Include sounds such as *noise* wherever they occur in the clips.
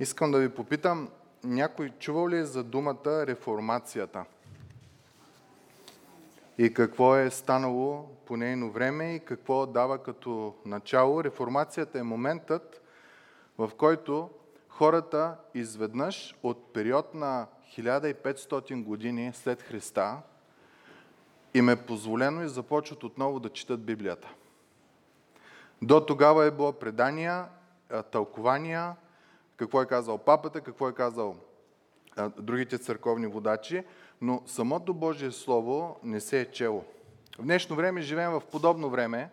Искам да ви попитам, някой чувал ли е за думата реформацията? И какво е станало по нейно време и какво дава като начало? Реформацията е моментът, в който хората изведнъж от период на 1500 години след Христа им е позволено и започват отново да четат Библията. До тогава е било предания, тълкования, какво е казал папата, какво е казал другите църковни водачи, но самото Божие Слово не се е чело. В днешно време живеем в подобно време.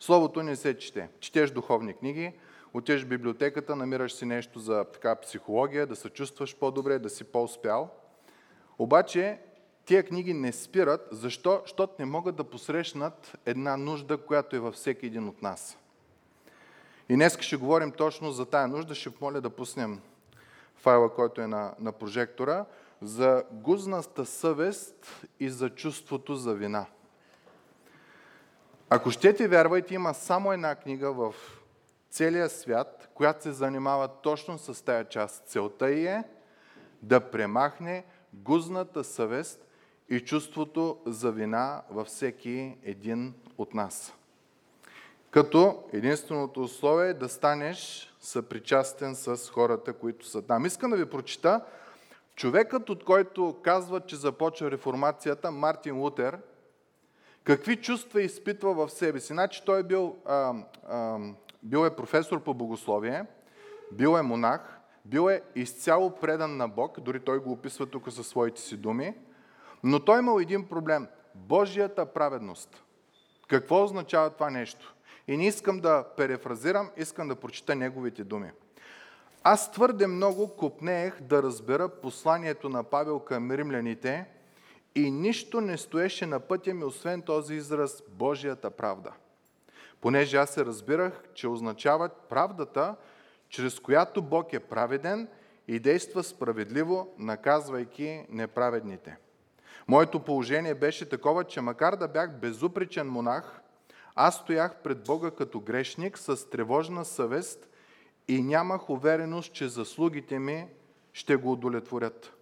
Словото не се чете. Четеш духовни книги, отиваш в библиотеката, намираш си нещо за така психология, да се чувстваш по-добре, да си по-успял. Обаче тия книги не спират. Защо? Защото не могат да посрещнат една нужда, която е във всеки един от нас. И днес ще говорим точно за тая нужда. Ще помоля да пуснем файла, който е на, на прожектора, за гузнаста съвест и за чувството за вина. Ако щете, вярвайте, има само една книга в целия свят, която се занимава точно с тая част. Целта е да премахне гузната съвест и чувството за вина във всеки един от нас. Като единственото условие е да станеш съпричастен с хората, които са там. Искам да ви прочита човекът, от който казват, че започва реформацията, Мартин Лутер, какви чувства изпитва в себе си. Значи той е бил, а, а, бил е професор по богословие, бил е монах, бил е изцяло предан на Бог, дори той го описва тук със своите си думи, но той имал един проблем – Божията праведност. Какво означава това нещо? И не искам да перефразирам, искам да прочита неговите думи. Аз твърде много купнеех да разбера посланието на Павел към римляните и нищо не стоеше на пътя ми, освен този израз Божията правда. Понеже аз се разбирах, че означава правдата, чрез която Бог е праведен и действа справедливо, наказвайки неправедните. Моето положение беше такова, че макар да бях безупречен монах, аз стоях пред Бога като грешник с тревожна съвест и нямах увереност, че заслугите ми ще го удовлетворят.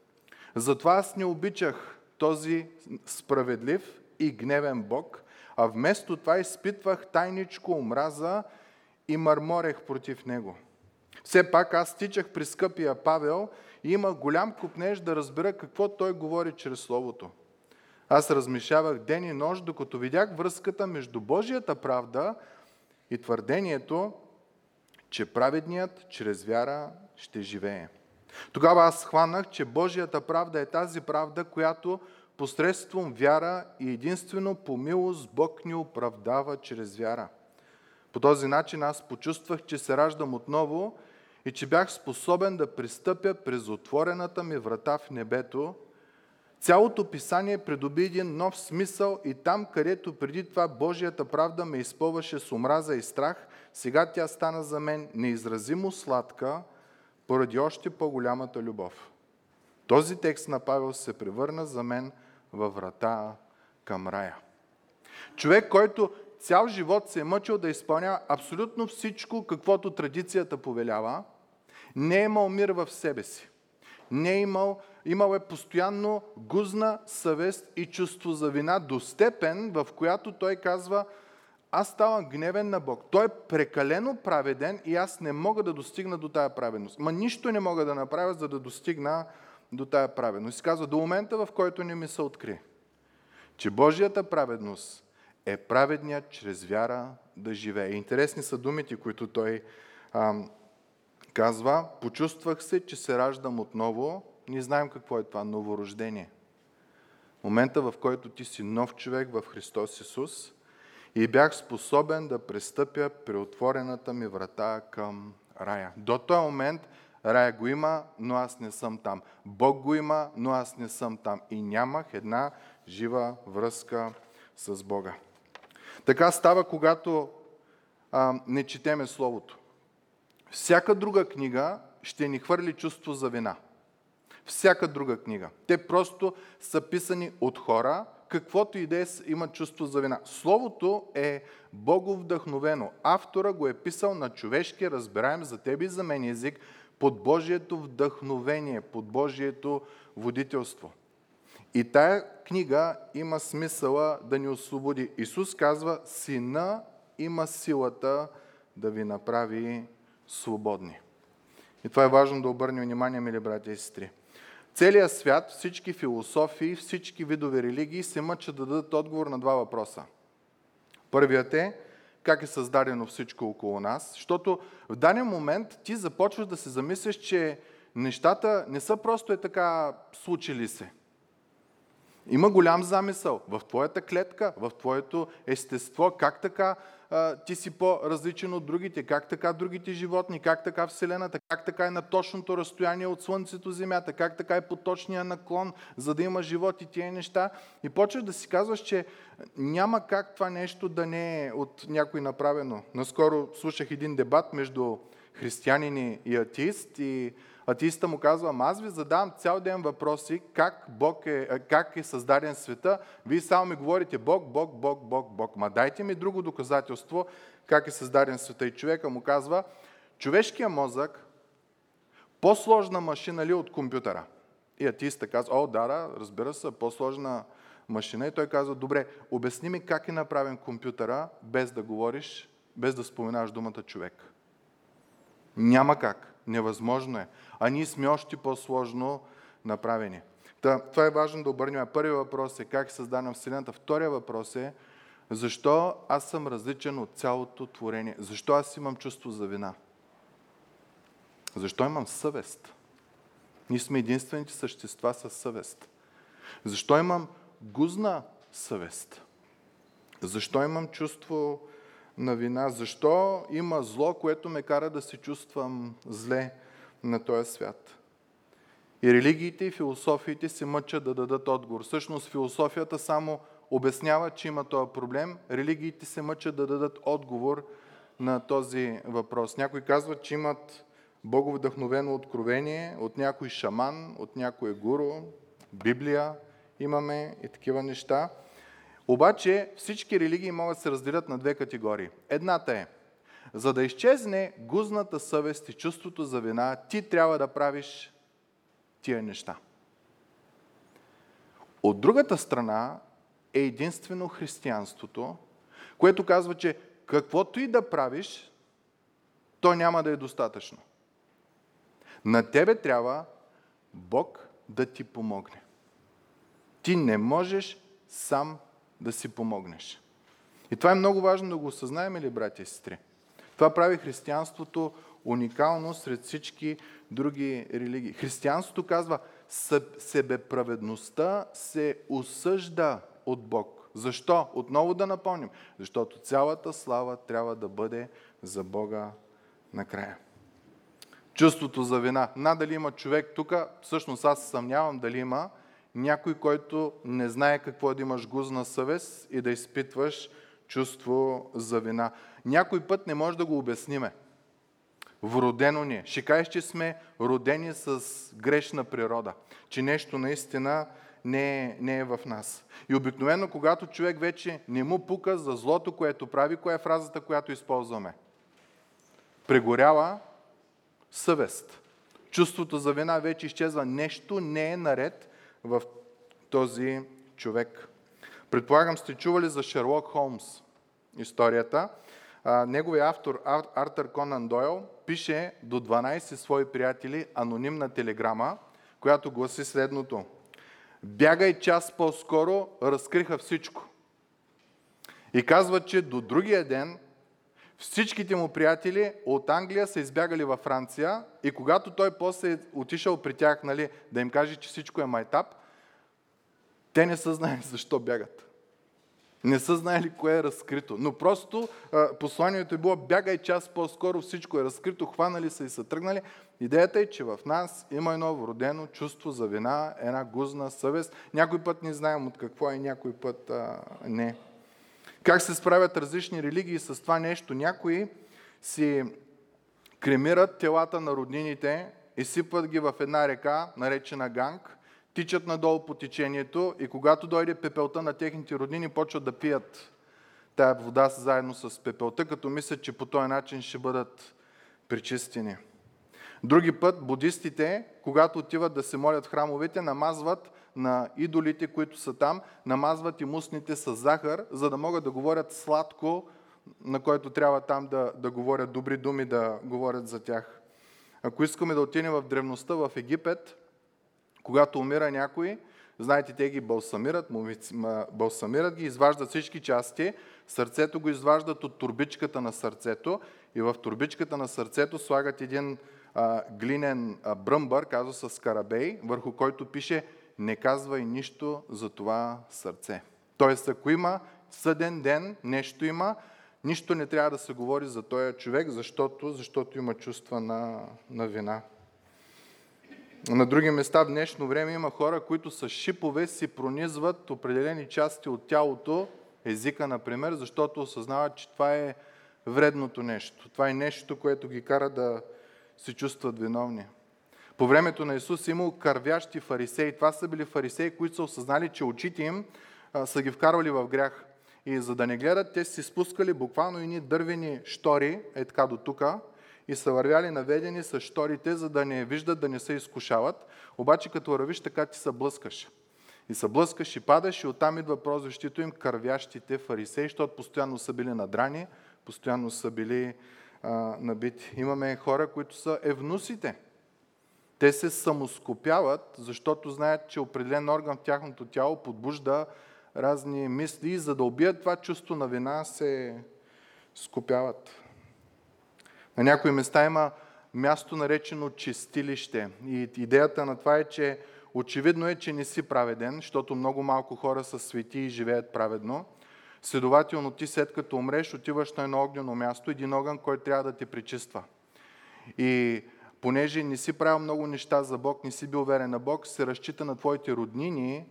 Затова аз не обичах този справедлив и гневен Бог, а вместо това изпитвах тайничко омраза и мърморех против него. Все пак аз стичах при скъпия Павел и имах голям купнеж да разбера какво той говори чрез Словото. Аз размишавах ден и нощ, докато видях връзката между Божията правда и твърдението, че праведният чрез вяра ще живее. Тогава аз хванах, че Божията правда е тази правда, която посредством вяра и единствено по милост Бог ни оправдава чрез вяра. По този начин аз почувствах, че се раждам отново и че бях способен да пристъпя през отворената ми врата в небето Цялото писание придоби един нов смисъл и там, където преди това Божията правда ме изпълваше с омраза и страх, сега тя стана за мен неизразимо сладка, поради още по-голямата любов. Този текст на Павел се превърна за мен във врата към рая. Човек, който цял живот се е мъчил да изпълнява абсолютно всичко, каквото традицията повелява, не е имал мир в себе си. Не е имал имал е постоянно гузна съвест и чувство за вина до степен, в която той казва, аз ставам гневен на Бог. Той е прекалено праведен и аз не мога да достигна до тая праведност. Ма нищо не мога да направя, за да достигна до тая праведност. И казва, до момента, в който не ми се откри, че Божията праведност е праведният чрез вяра да живее. Интересни са думите, които той ам, казва. Почувствах се, че се раждам отново ние знаем какво е това новорождение. Момента, в който ти си нов човек в Христос Исус и бях способен да престъпя при отворената ми врата към рая. До този момент рая го има, но аз не съм там. Бог го има, но аз не съм там. И нямах една жива връзка с Бога. Така става, когато а, не четеме Словото. Всяка друга книга ще ни хвърли чувство за вина всяка друга книга. Те просто са писани от хора, каквото и да е, има чувство за вина. Словото е боговдъхновено. Автора го е писал на човешки, разбираем за тебе и за мен език, под Божието вдъхновение, под Божието водителство. И тая книга има смисъла да ни освободи. Исус казва, Сина има силата да ви направи свободни. И това е важно да обърнем внимание, мили братя и сестри. Целият свят, всички философии, всички видове религии се мъчат да дадат отговор на два въпроса. Първият е как е създадено всичко около нас, защото в даден момент ти започваш да се замислиш, че нещата не са просто е така случили се – има голям замисъл. В твоята клетка, в твоето естество, как така а, ти си по-различен от другите, как така другите животни, как така Вселената, как така е на точното разстояние от Слънцето, Земята, как така е по точния наклон, за да има живот и тия неща. И почваш да си казваш, че няма как това нещо да не е от някой направено. Наскоро слушах един дебат между християнин и атеист и Атеиста му казва, аз ви задавам цял ден въпроси как, Бог е, как е създаден света. Вие само ми говорите Бог, Бог, Бог, Бог, Бог. Ма дайте ми друго доказателство как е създаден света. И човека му казва, човешкия мозък по-сложна машина ли от компютъра? И атеиста казва, о, да, да, разбира се, по-сложна машина. И той казва, добре, обясни ми как е направен компютъра, без да говориш, без да споменаш думата човек. Няма как. Невъзможно е. А ние сме още по-сложно направени. Та, това е важно да обърнем. Първият въпрос е как е създадена Вселената. Втория въпрос е защо аз съм различен от цялото творение? Защо аз имам чувство за вина? Защо имам съвест? Ние сме единствените същества с съвест. Защо имам гузна съвест? Защо имам чувство на вина? Защо има зло, което ме кара да се чувствам зле на този свят? И религиите и философиите се мъчат да дадат отговор. Всъщност философията само обяснява, че има този проблем. Религиите се мъчат да дадат отговор на този въпрос. Някои казват, че имат боговдъхновено откровение от някой шаман, от някой гуру, Библия имаме и такива неща. Обаче всички религии могат да се разделят на две категории. Едната е, за да изчезне гузната съвест и чувството за вина, ти трябва да правиш тия неща. От другата страна е единствено християнството, което казва, че каквото и да правиш, то няма да е достатъчно. На тебе трябва Бог да ти помогне. Ти не можеш сам да си помогнеш. И това е много важно да го осъзнаем, ли, брати и сестри? Това прави християнството уникално сред всички други религии. Християнството казва, себеправедността се осъжда от Бог. Защо? Отново да напомним. Защото цялата слава трябва да бъде за Бога накрая. Чувството за вина. Надали има човек тук, всъщност аз съмнявам дали има, някой, който не знае какво е да имаш гузна съвест и да изпитваш чувство за вина. Някой път не може да го обясниме. Вродено ни е. Ще кажеш, че сме родени с грешна природа. Че нещо наистина не е, не е в нас. И обикновено, когато човек вече не му пука за злото, което прави, коя е фразата, която използваме? Прегорява съвест. Чувството за вина вече изчезва. Нещо не е наред в този човек. Предполагам сте чували за Шерлок Холмс историята. Неговият автор Артър Конан Дойл пише до 12 свои приятели анонимна телеграма, която гласи следното. Бягай час по-скоро, разкриха всичко. И казва, че до другия ден всичките му приятели от Англия са избягали във Франция и когато той после е отишъл при тях нали, да им каже, че всичко е майтап, те не са знаели *laughs* защо бягат. Не са знаели кое е разкрито. Но просто посланието е било бягай час по-скоро, всичко е разкрито, хванали са и са тръгнали. Идеята е, че в нас има едно вродено чувство за вина, една гузна съвест. Някой път не знаем от какво е, някой път а, не. Как се справят различни религии с това нещо? Някои си кремират телата на роднините и сипват ги в една река, наречена Ганг, тичат надолу по течението и когато дойде пепелта на техните роднини, почват да пият тая вода заедно с пепелта, като мислят, че по този начин ще бъдат причистени. Други път будистите, когато отиват да се молят в храмовете, намазват на идолите, които са там, намазват и мустните с захар, за да могат да говорят сладко, на който трябва там да, да говорят добри думи, да говорят за тях. Ако искаме да отидем в древността в Египет, когато умира някой, знаете, те ги балсамират, балсамират ги, изваждат всички части, сърцето го изваждат от турбичката на сърцето и в турбичката на сърцето слагат един а, глинен а, бръмбър, казва с карабей, върху който пише не казвай нищо за това сърце. Тоест, ако има съден ден, нещо има, нищо не трябва да се говори за този човек, защото, защото има чувства на, на вина. На други места в днешно време има хора, които с шипове си пронизват определени части от тялото, езика, например, защото осъзнават, че това е вредното нещо. Това е нещо, което ги кара да се чувстват виновни. По времето на Исус имал кървящи фарисеи. Това са били фарисеи, които са осъзнали, че очите им са ги вкарвали в грях. И за да не гледат, те си спускали буквално ни дървени штори, е така до тука, и са вървяли наведени с шторите, за да не виждат, да не се изкушават. Обаче като вървиш така, ти се блъскаш. И се блъскаш и падаш и оттам идва прозвището им кървящите фарисеи, защото постоянно са били надрани, постоянно са били а, набити. Имаме хора, които са евнусите. Те се самоскопяват, защото знаят, че определен орган в тяхното тяло подбужда разни мисли и за да убият това чувство на вина се скопяват. На някои места има място наречено чистилище. И идеята на това е, че очевидно е, че не си праведен, защото много малко хора са свети и живеят праведно. Следователно ти след като умреш, отиваш на едно огнено място, един огън, който трябва да те пречиства. И понеже не си правил много неща за Бог, не си бил верен на Бог, се разчита на твоите роднини,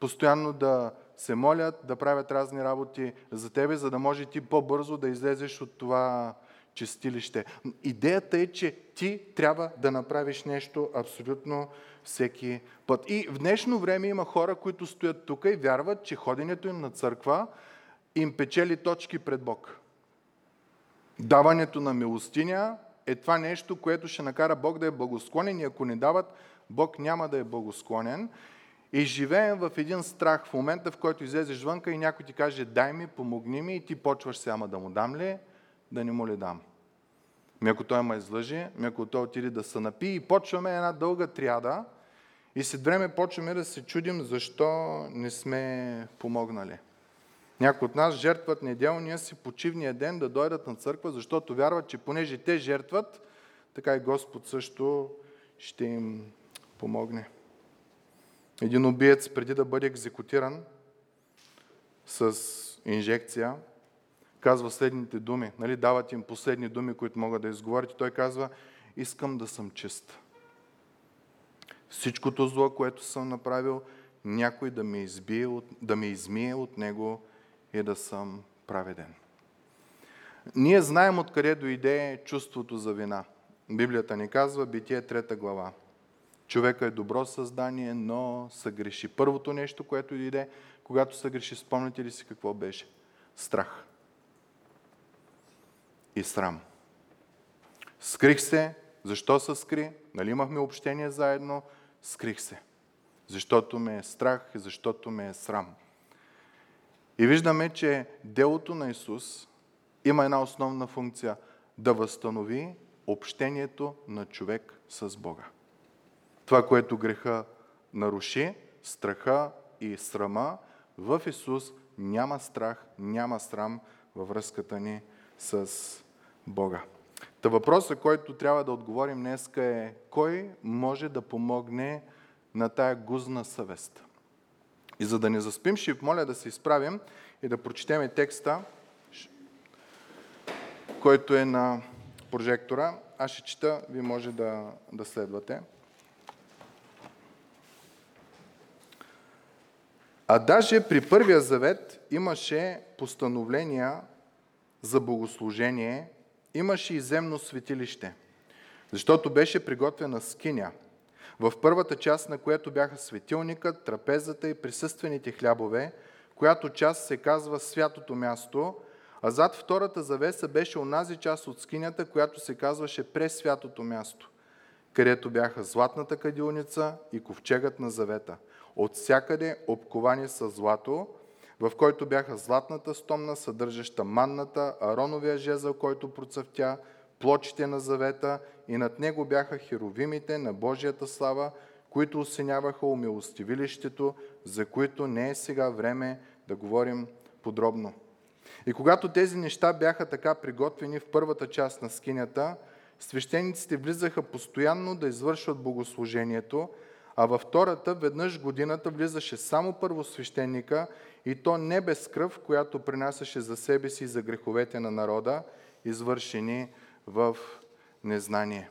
постоянно да се молят, да правят разни работи за тебе, за да може ти по-бързо да излезеш от това чистилище. Идеята е, че ти трябва да направиш нещо абсолютно всеки път. И в днешно време има хора, които стоят тук и вярват, че ходенето им на църква им печели точки пред Бог. Даването на милостиня е това нещо, което ще накара Бог да е благосклонен и ако не дават, Бог няма да е благосклонен. И живеем в един страх в момента, в който излезеш вънка и някой ти каже, дай ми, помогни ми и ти почваш сега да му дам ли, да не му ли дам. Ми ако той ме излъжи, ми ако той отиде да се напи и почваме една дълга триада и след време почваме да се чудим защо не сме помогнали. Някои от нас жертват неделния си почивния ден да дойдат на църква, защото вярват, че понеже те жертват, така и Господ също ще им помогне. Един убиец преди да бъде екзекутиран с инжекция, казва следните думи. Нали, дават им последни думи, които могат да изговорят. И той казва, искам да съм чист. Всичкото зло, което съм направил, някой да ме, избие, да ме измие от него и да съм праведен. Ние знаем откъде дойде чувството за вина. Библията ни казва, Битие трета глава. Човека е добро създание, но съгреши. Първото нещо, което дойде, когато съгреши, спомняте ли си какво беше? Страх и срам. Скрих се. Защо се скри? Нали имахме общение заедно? Скрих се. Защото ме е страх и защото ме е срам. И виждаме, че делото на Исус има една основна функция да възстанови общението на човек с Бога. Това, което греха наруши, страха и срама, в Исус няма страх, няма срам във връзката ни с Бога. Та въпросът, който трябва да отговорим днес е кой може да помогне на тая гузна съвест. И за да не заспим, ще моля да се изправим и да прочетем текста, който е на прожектора. Аз ще чета, ви може да, да следвате. А даже при първия завет имаше постановления за богослужение, имаше и земно светилище, защото беше приготвена скиня, в първата част на което бяха светилникът, трапезата и присъствените хлябове, която част се казва святото място, а зад втората завеса беше онази част от скинята, която се казваше пресвятото място. където бяха златната кадилница и ковчегът на завета. От всякъде обковани с злато, в който бяха златната стомна, съдържаща манната, ароновия жезъл, който процъфтя, плочите на завета и над него бяха херовимите на Божията слава, които осеняваха умилостивилището, за които не е сега време да говорим подробно. И когато тези неща бяха така приготвени в първата част на скинята, свещениците влизаха постоянно да извършват богослужението, а във втората веднъж годината влизаше само първосвещеника и то не без кръв, която принасяше за себе си и за греховете на народа, извършени в незнание.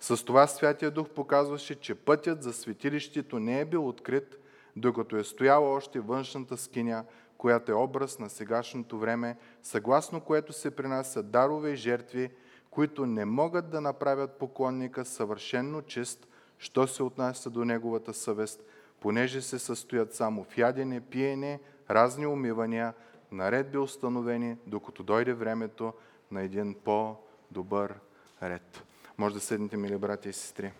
С това Святия Дух показваше, че пътят за светилището не е бил открит, докато е стояла още външната скиня, която е образ на сегашното време, съгласно което се принасят дарове и жертви, които не могат да направят поклонника съвършенно чист, що се отнася до неговата съвест, понеже се състоят само в ядене, пиене, разни умивания, наредби установени, докато дойде времето на един по-добър ред. Може да седнете, мили брати и сестри.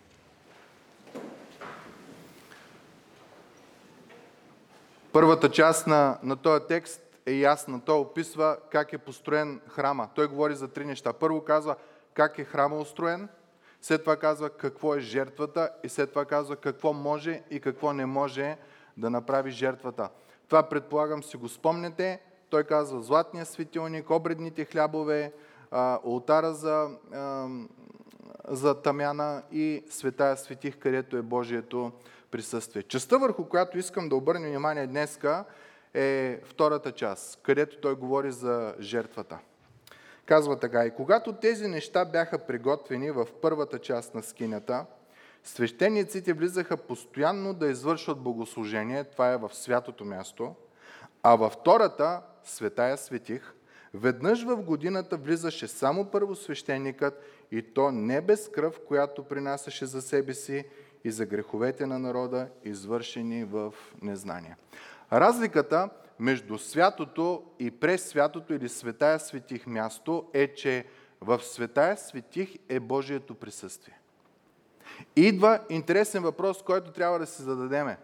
Първата част на, на този текст е ясна. Той описва как е построен храма. Той говори за три неща. Първо казва как е храма устроен, след това казва какво е жертвата и след това казва какво може и какво не може да направи жертвата. Това предполагам си го спомняте. Той казва златния светилник, обредните хлябове, ултара за, за тамяна и светая светих, където е Божието присъствие. Частта, върху която искам да обърнем внимание днеска, е втората част, където той говори за жертвата. Казва така, и когато тези неща бяха приготвени в първата част на скинята, свещениците влизаха постоянно да извършват богослужение, това е в святото място, а във втората, светая светих, веднъж в годината влизаше само първосвещеникът и то не без кръв, която принасяше за себе си и за греховете на народа, извършени в незнание. Разликата между святото и през или светая светих място е, че в светая светих е Божието присъствие. Идва интересен въпрос, който трябва да си зададеме.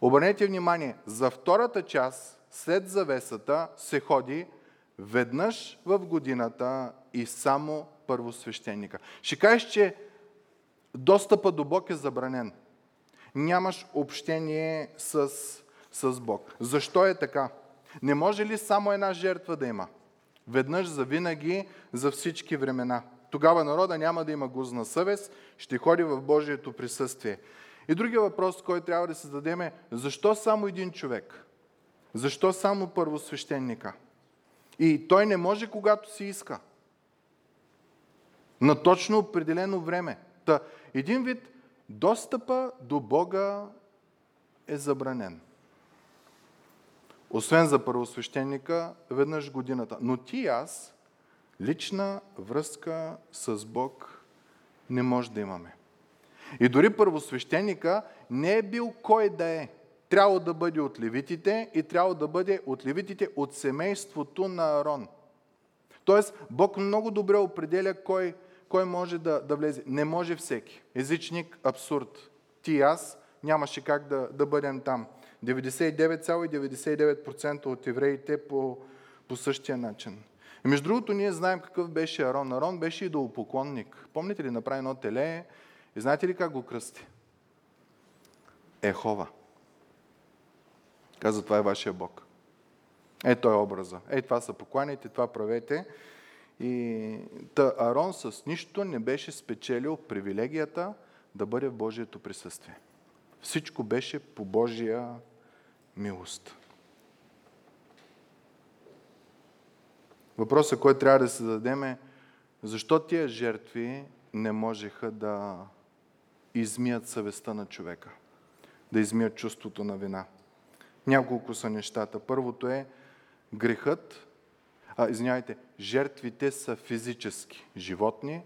Обърнете внимание, за втората част, след завесата, се ходи веднъж в годината и само първосвещеника. Ще кажеш, че достъпа до Бог е забранен. Нямаш общение с, с Бог. Защо е така? Не може ли само една жертва да има? Веднъж за винаги, за всички времена. Тогава народа няма да има гузна съвест, ще ходи в Божието присъствие. И другия въпрос, който трябва да се зададем е, защо само един човек? Защо само първосвещеника? И той не може, когато си иска. На точно определено време. Та, един вид, достъпа до Бога е забранен. Освен за първосвещеника, веднъж годината. Но ти и аз лична връзка с Бог не може да имаме. И дори първосвещеника не е бил кой да е. Трябва да бъде от левитите и трябва да бъде от левитите от семейството на Арон. Тоест, Бог много добре определя кой кой може да, да влезе? Не може всеки. Езичник, абсурд. Ти и аз нямаше как да, да бъдем там. 99,99% от евреите по, по същия начин. И между другото, ние знаем какъв беше Арон. Арон беше идолопоклонник. Помните ли, направи едно теле и знаете ли как го кръсти? Ехова. Каза, това е вашия Бог. Е, той е образа. Е, това са покланите, това правете. И та Арон с нищо не беше спечелил привилегията да бъде в Божието присъствие. Всичко беше по Божия милост. Въпросът, който трябва да се зададем е, защо тия жертви не можеха да измият съвестта на човека, да измият чувството на вина. Няколко са нещата. Първото е грехът а, извинявайте, жертвите са физически. Животни,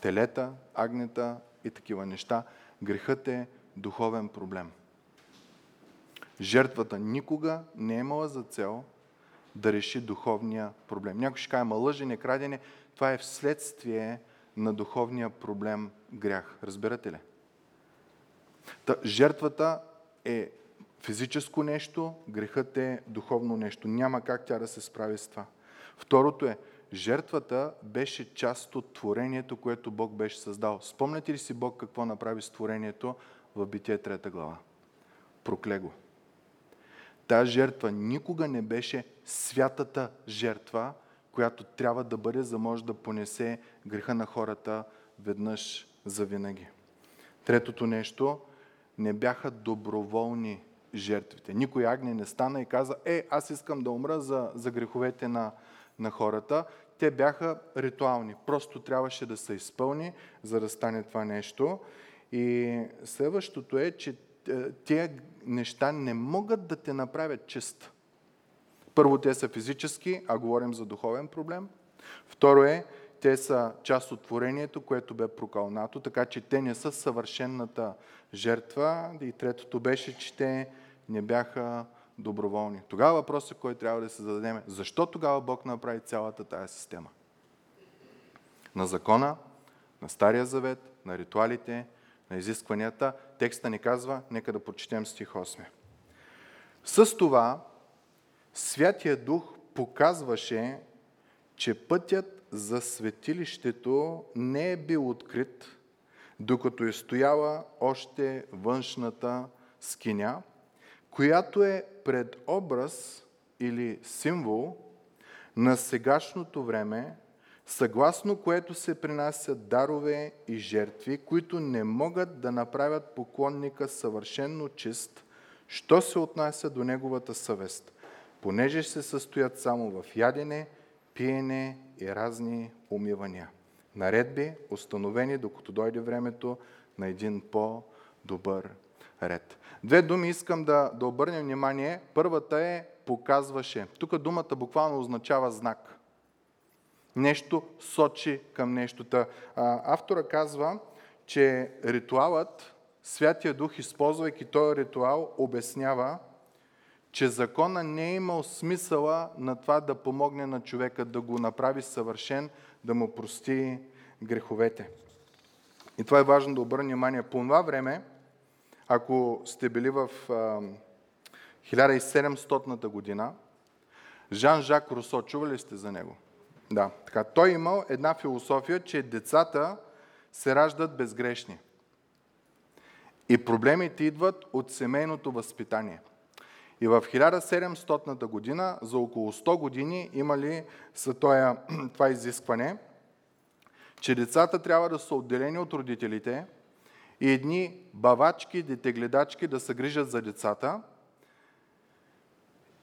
телета, агнета и такива неща. Грехът е духовен проблем. Жертвата никога не е имала за цел да реши духовния проблем. Някой ще каже, ма лъжене, крадене, това е вследствие на духовния проблем грях. Разбирате ли? Та, жертвата е физическо нещо, грехът е духовно нещо. Няма как тя да се справи с това. Второто е, жертвата беше част от творението, което Бог беше създал. Спомняте ли си Бог какво направи с творението в Битие 3 глава? Прокле го. Тая жертва никога не беше святата жертва, която трябва да бъде, за може да понесе греха на хората веднъж за винаги. Третото нещо, не бяха доброволни жертвите. Никой агне не стана и каза, е, аз искам да умра за, за греховете на, на хората. Те бяха ритуални. Просто трябваше да се изпълни, за да стане това нещо. И следващото е, че е, тези неща не могат да те направят чист. Първо, те са физически, а говорим за духовен проблем. Второ е, те са част от творението, което бе прокълнато, така че те не са съвършенната жертва. И третото беше, че те не бяха доброволни. Тогава въпросът, който трябва да се зададем е, защо тогава Бог направи цялата тая система? На закона, на Стария Завет, на ритуалите, на изискванията. Текста ни казва, нека да прочетем стих 8. С това Святия Дух показваше, че пътят за светилището не е бил открит, докато е стояла още външната скиня, която е предобраз или символ на сегашното време, съгласно което се принасят дарове и жертви, които не могат да направят поклонника съвършенно чист, що се отнася до неговата съвест, понеже се състоят само в ядене, пиене и разни умивания. Наредби, установени докато дойде времето на един по-добър ред. Две думи искам да, да обърнем внимание. Първата е показваше. Тук думата буквално означава знак. Нещо сочи към нещото. Автора казва, че ритуалът, Святия Дух, използвайки този ритуал, обяснява, че закона не е имал смисъла на това да помогне на човека да го направи съвършен, да му прости греховете. И това е важно да обърне внимание. По това време, ако сте били в 1700-та година, Жан-Жак Русо, чували сте за него? Да, така. Той имал една философия, че децата се раждат безгрешни. И проблемите идват от семейното възпитание. И в 1700 година, за около 100 години, имали са *clears throat* това изискване, че децата трябва да са отделени от родителите и едни бавачки, детегледачки да се грижат за децата –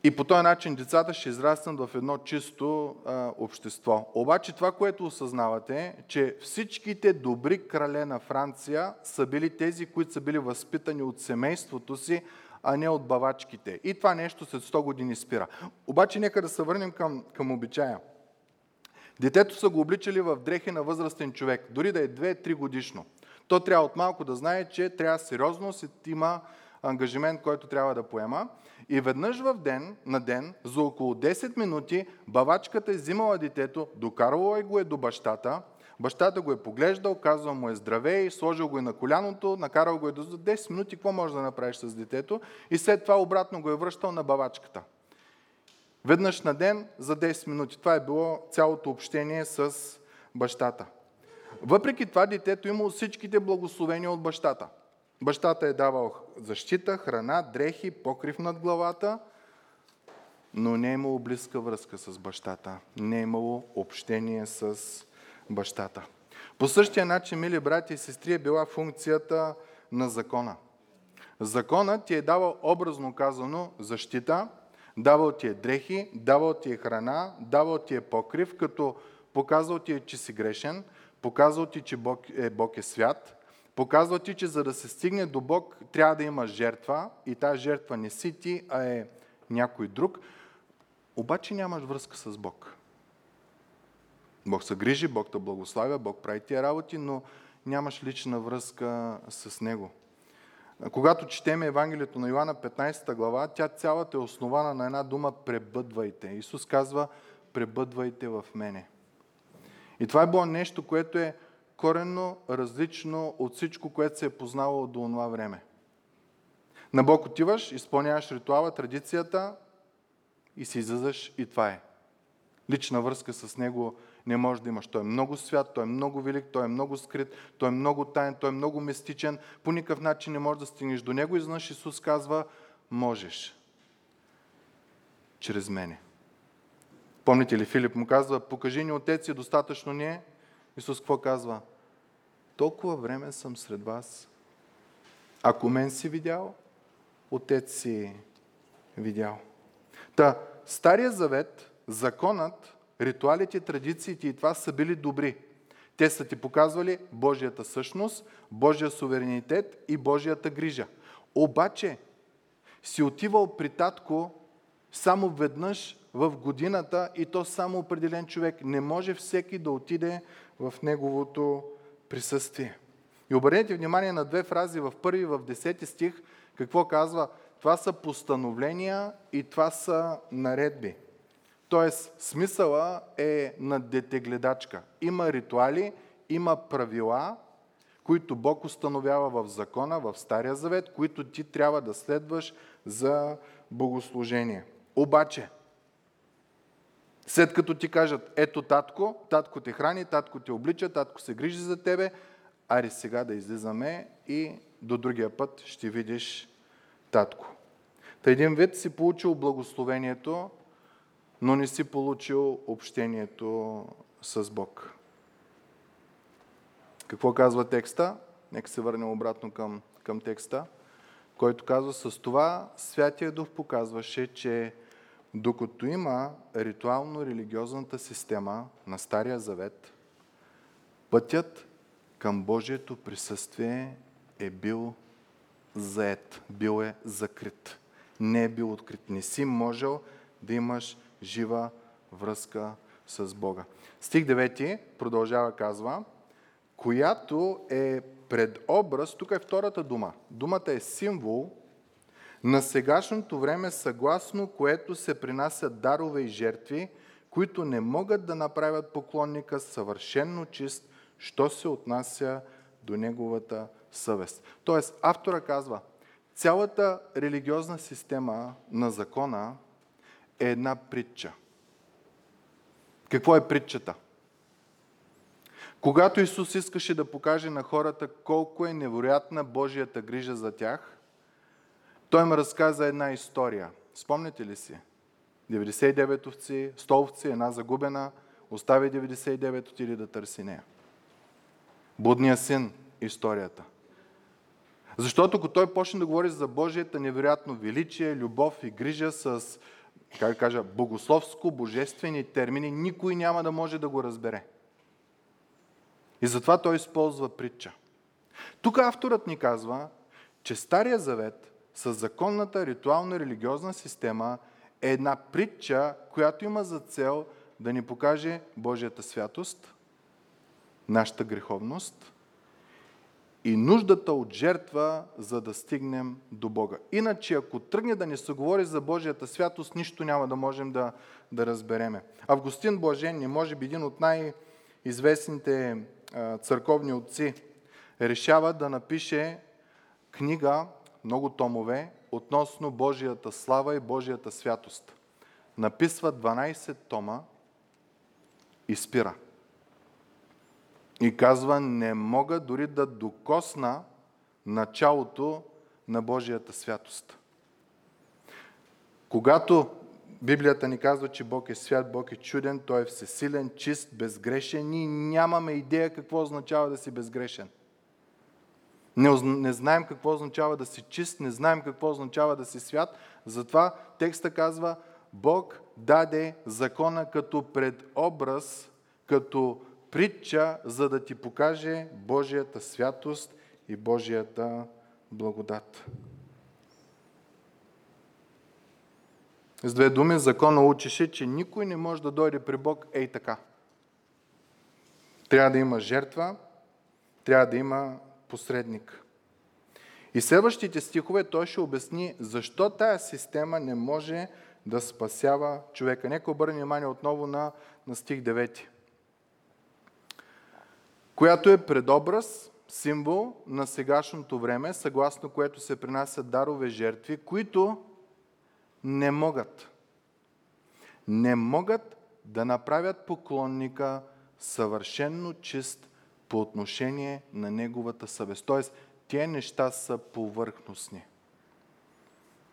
и по този начин децата ще израснат в едно чисто а, общество. Обаче това, което осъзнавате, е, че всичките добри крале на Франция са били тези, които са били възпитани от семейството си, а не от бавачките. И това нещо след 100 години спира. Обаче нека да се върнем към, към обичая. Детето са го обличали в дрехи на възрастен човек, дори да е 2-3 годишно. То трябва от малко да знае, че трябва сериозност и има ангажимент, който трябва да поема. И веднъж в ден, на ден, за около 10 минути, бавачката е взимала детето, докарвала го е до бащата, бащата го е поглеждал, казвал му е здравей, сложил го е на коляното, накарал го е до 10 минути, какво можеш да направиш с детето и след това обратно го е връщал на бавачката. Веднъж на ден за 10 минути. Това е било цялото общение с бащата. Въпреки това детето имало всичките благословения от бащата – Бащата е давал защита, храна, дрехи, покрив над главата, но не е имало близка връзка с бащата. Не е имало общение с бащата. По същия начин, мили брати и сестри, е била функцията на закона. Законът ти е давал образно казано защита, давал ти е дрехи, давал ти е храна, давал ти е покрив, като показал ти е, че си грешен, показал ти, че Бог е, Бог е свят, Показва ти, че за да се стигне до Бог, трябва да има жертва и тази жертва не си ти, а е някой друг. Обаче нямаш връзка с Бог. Бог се грижи, Бог те благославя, Бог прави тия работи, но нямаш лична връзка с Него. Когато четеме Евангелието на Йоанна 15 глава, тя цялата е основана на една дума пребъдвайте. Исус казва, пребъдвайте в мене. И това е било нещо, което е коренно различно от всичко, което се е познавало до това време. На Бог отиваш, изпълняваш ритуала, традицията и си излизаш и това е. Лична връзка с Него не може да имаш. Той е много свят, той е много велик, той е много скрит, той е много тайн, той е много мистичен. По никакъв начин не можеш да стигнеш до Него. И знаеш, Исус казва, можеш. Чрез мене. Помните ли, Филип му казва, покажи ни Отец и достатъчно ни е. Исус какво казва? Толкова време съм сред вас. Ако мен си видял, Отец си видял. Та, Стария завет, законът, ритуалите, традициите и това са били добри. Те са ти показвали Божията същност, Божия суверенитет и Божията грижа. Обаче си отивал при татко само веднъж в годината и то само определен човек. Не може всеки да отиде в неговото присъствие. И обърнете внимание на две фрази в първи в десети стих. Какво казва? Това са постановления и това са наредби. Тоест, смисъла е на детегледачка. Има ритуали, има правила, които Бог установява в закона, в Стария Завет, които ти трябва да следваш за богослужение. Обаче, след като ти кажат, ето татко, татко те храни, татко те облича, татко се грижи за тебе, ари сега да излизаме и до другия път ще видиш татко. Та един вид си получил благословението, но не си получил общението с Бог. Какво казва текста? Нека се върнем обратно към, към текста, който казва с това Святия Дух показваше, че докато има ритуално-религиозната система на Стария Завет, пътят към Божието присъствие е бил заед, бил е закрит. Не е бил открит. Не си можел да имаш жива връзка с Бога. Стих 9 продължава казва, която е предобраз, тук е втората дума. Думата е символ на сегашното време, съгласно което се принасят дарове и жертви, които не могат да направят поклонника съвършенно чист, що се отнася до неговата съвест. Тоест, автора казва, цялата религиозна система на закона е една притча. Какво е притчата? Когато Исус искаше да покаже на хората колко е невероятна Божията грижа за тях, той им разказа една история. Спомняте ли си? 99 овци, 100 овци, една загубена, остави 99, отиде да търси нея. Будния син, историята. Защото ако той почне да говори за Божията невероятно величие, любов и грижа с, как кажа, богословско-божествени термини, никой няма да може да го разбере. И затова той използва притча. Тук авторът ни казва, че Стария Завет с законната ритуално-религиозна система е една притча, която има за цел да ни покаже Божията святост, нашата греховност и нуждата от жертва, за да стигнем до Бога. Иначе, ако тръгне да ни се говори за Божията святост, нищо няма да можем да, да разбереме. Августин Блажен, може би един от най-известните църковни отци, решава да напише книга, много томове, относно Божията слава и Божията святост. Написва 12 тома и спира. И казва, не мога дори да докосна началото на Божията святост. Когато Библията ни казва, че Бог е свят, Бог е чуден, Той е всесилен, чист, безгрешен. Ние нямаме идея какво означава да си безгрешен. Не, не знаем какво означава да си чист, не знаем какво означава да си свят. Затова текста казва, Бог даде закона като предобраз, като притча, за да ти покаже Божията святост и Божията благодат. С две думи, закона учеше, че никой не може да дойде при Бог ей така. Трябва да има жертва, трябва да има посредник. И следващите стихове той ще обясни защо тая система не може да спасява човека. Нека обърне внимание отново на, на стих 9. Която е предобраз, символ на сегашното време, съгласно което се принасят дарове жертви, които не могат, не могат да направят поклонника съвършенно чист по отношение на неговата съвест. Тоест, тези неща са повърхностни.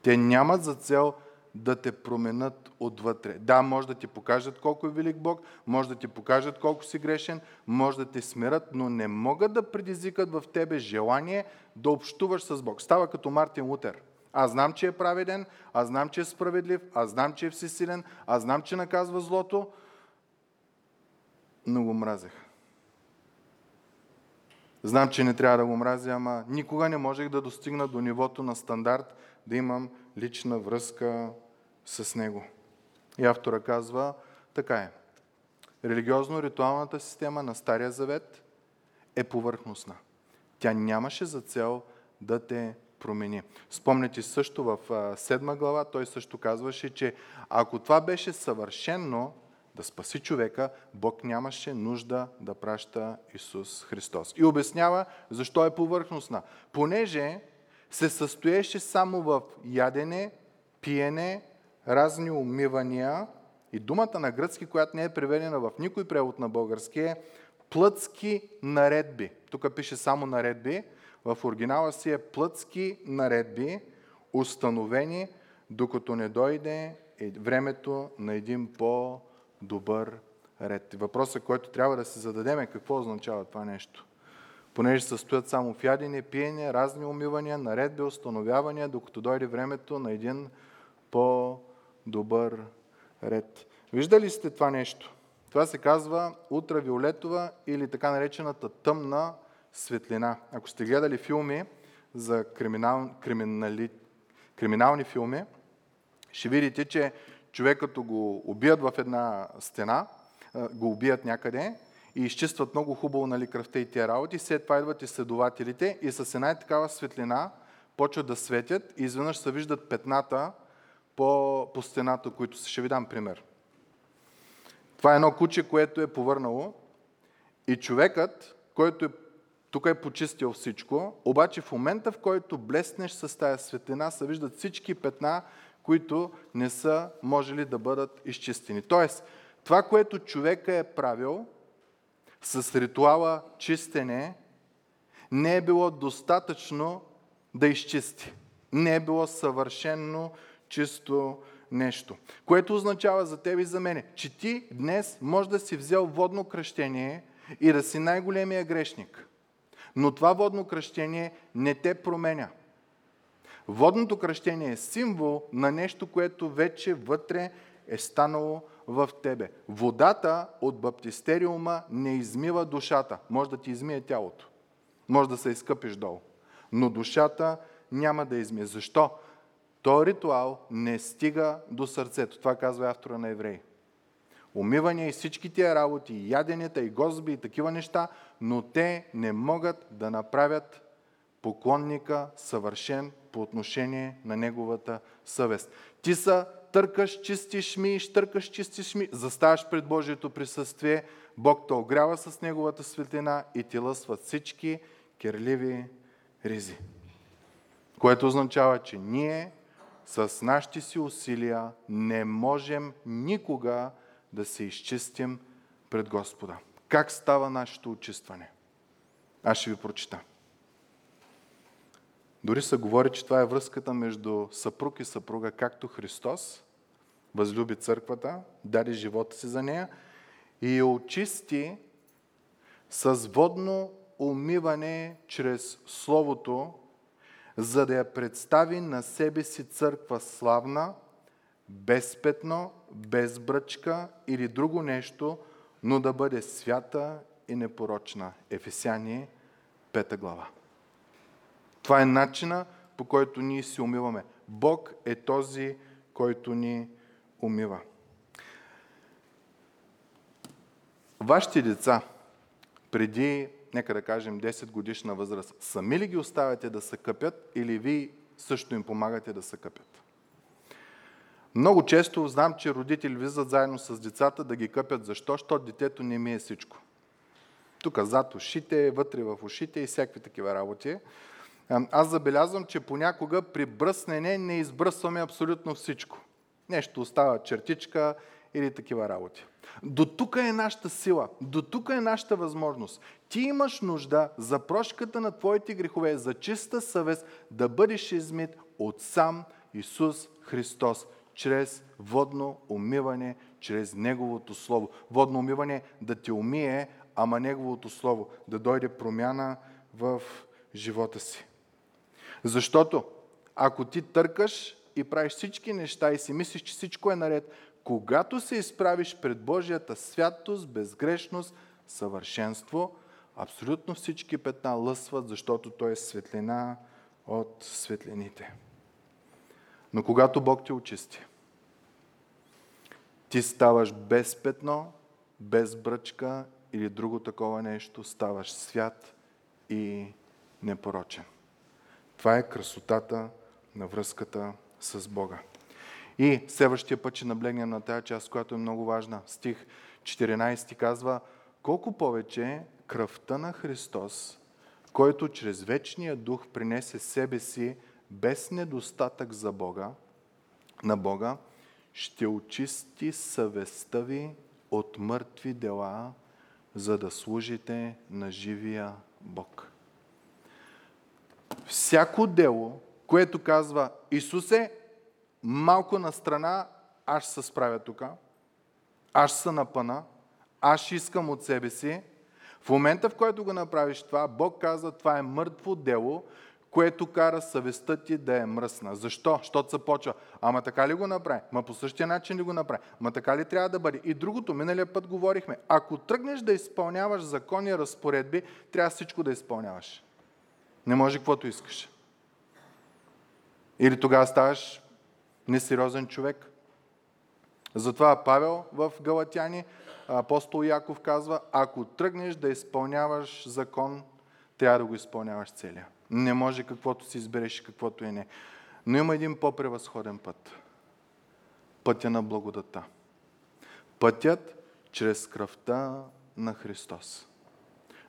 Те нямат за цел да те променят отвътре. Да, може да ти покажат колко е велик Бог, може да ти покажат колко си грешен, може да те смират, но не могат да предизвикат в тебе желание да общуваш с Бог. Става като Мартин Лутер. Аз знам, че е праведен, аз знам, че е справедлив, аз знам, че е всесилен, аз знам, че наказва злото, но го мразех. Знам, че не трябва да го мразя, ама никога не можех да достигна до нивото на стандарт, да имам лична връзка с него. И автора казва, така е. Религиозно-ритуалната система на Стария Завет е повърхностна. Тя нямаше за цел да те промени. Спомняте също в седма глава, той също казваше, че ако това беше съвършено да спаси човека, Бог нямаше нужда да праща Исус Христос. И обяснява защо е повърхностна. Понеже се състоеше само в ядене, пиене, разни умивания и думата на гръцки, която не е преведена в никой превод на български е плътски наредби. Тук пише само наредби, в оригинала си е плътски наредби, установени, докато не дойде времето на един по-добър ред. Въпросът, който трябва да си зададем е какво означава това нещо. Понеже се състоят само в ядене, пиене, разни умивания, наредби, установявания, докато дойде времето на един по-добър ред. Виждали сте това нещо? Това се казва ултравиолетова или така наречената тъмна светлина. Ако сте гледали филми за криминал, криминали, криминални филми, ще видите, че човек го убият в една стена, го убият някъде и изчистват много хубаво нали, кръвта и тия работи, след това идват изследователите и с една и такава светлина почват да светят и изведнъж се виждат петната по, по стената, които ще ви дам пример. Това е едно куче, което е повърнало и човекът, който е тук е почистил всичко, обаче в момента, в който блеснеш с тази светлина, се виждат всички петна, които не са можели да бъдат изчистени. Тоест, това, което човека е правил с ритуала чистене, не е било достатъчно да изчисти. Не е било съвършено чисто нещо. Което означава за теб и за мене, че ти днес може да си взел водно кръщение и да си най-големия грешник. Но това водно кръщение не те променя. Водното кръщение е символ на нещо, което вече вътре е станало в тебе. Водата от баптистериума не измива душата. Може да ти измие тялото. Може да се изкъпиш долу. Но душата няма да измие. Защо? Той ритуал не стига до сърцето. Това казва автора на Евреи умивания и всички тия работи, и яденията, и гозби, и такива неща, но те не могат да направят поклонника съвършен по отношение на неговата съвест. Ти са търкаш, чистиш ми, търкаш, чистиш ми, заставаш пред Божието присъствие, Бог те огрява с Неговата светлина и ти лъсват всички керливи ризи. Което означава, че ние с нашите си усилия не можем никога да се изчистим пред Господа. Как става нашето очистване? Аз ще ви прочита. Дори се говори, че това е връзката между съпруг и съпруга, както Христос възлюби църквата, даде живота си за нея и я очисти с водно умиване чрез Словото, за да я представи на себе си църква славна, без петно, без бръчка или друго нещо, но да бъде свята и непорочна. Ефесяни 5 глава. Това е начина по който ние се умиваме. Бог е този, който ни умива. Вашите деца преди, нека да кажем, 10 годишна възраст, сами ли ги оставяте да се къпят или ви също им помагате да се къпят? Много често знам, че родители влизат заедно с децата да ги къпят. Защо? Защото детето не ми е всичко. Тук зад ушите, вътре в ушите и всякакви такива работи. Аз забелязвам, че понякога при бръснене не избръсваме абсолютно всичко. Нещо остава чертичка или такива работи. До тук е нашата сила, до тук е нашата възможност. Ти имаш нужда за прошката на твоите грехове, за чиста съвест, да бъдеш измит от сам Исус Христос, чрез водно умиване, чрез Неговото Слово. Водно умиване да те умие, ама Неговото Слово, да дойде промяна в живота си. Защото ако ти търкаш и правиш всички неща и си мислиш, че всичко е наред, когато се изправиш пред Божията святост, безгрешност, съвършенство, абсолютно всички петна лъсват, защото Той е светлина от светлините. Но когато Бог те очисти, ти ставаш без петно, без бръчка или друго такова нещо, ставаш свят и непорочен. Това е красотата на връзката с Бога. И следващия път ще наблегнем на тази част, която е много важна. Стих 14 казва, колко повече кръвта на Христос, който чрез вечния дух принесе себе си без недостатък за Бога, на Бога, ще очисти съвестта ви от мъртви дела, за да служите на живия Бог. Всяко дело, което казва Исусе, малко на страна, аз ще се справя тук, аз ще се напъна, аз ще искам от себе си. В момента, в който го направиш това, Бог казва, това е мъртво дело, което кара съвестта ти да е мръсна. Защо? Защото се почва. Ама така ли го направи? Ма по същия начин ли го направи? Ма така ли трябва да бъде? И другото, миналия път говорихме. Ако тръгнеш да изпълняваш закони разпоредби, трябва всичко да изпълняваш. Не може каквото искаш. Или тогава ставаш несериозен човек. Затова Павел в Галатяни, апостол Яков казва, ако тръгнеш да изпълняваш закон, трябва да го изпълняваш целия. Не може каквото си избереш и каквото е не. Но има един по-превъзходен път. Пътя на благодата. Пътят чрез кръвта на Христос.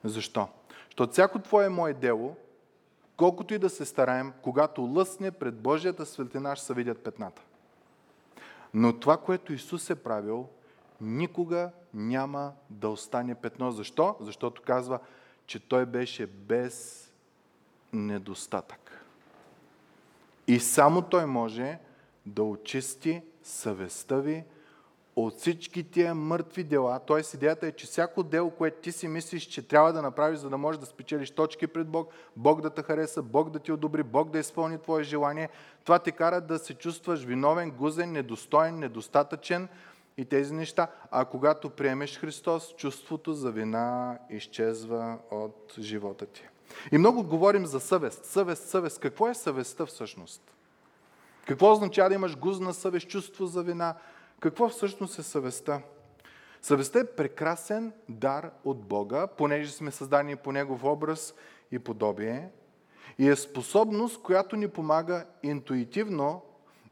Защо? Защото всяко Твое мое дело, колкото и да се стараем, когато лъсне пред Божията светлина, ще се видят петната. Но това, което Исус е правил, никога няма да остане петно. Защо? Защото казва, че Той беше без недостатък. И само Той може да очисти съвестта ви от всички тия мъртви дела. Т.е. идеята е, че всяко дело, което ти си мислиш, че трябва да направиш, за да можеш да спечелиш точки пред Бог, Бог да те хареса, Бог да ти одобри, Бог да изпълни твое желание, това те кара да се чувстваш виновен, гузен, недостоен, недостатъчен и тези неща. А когато приемеш Христос, чувството за вина изчезва от живота ти. И много говорим за съвест. Съвест, съвест. Какво е съвестта всъщност? Какво означава да имаш гузна съвест, чувство за вина? Какво всъщност е съвестта? Съвестта е прекрасен дар от Бога, понеже сме създани по Негов образ и подобие. И е способност, която ни помага интуитивно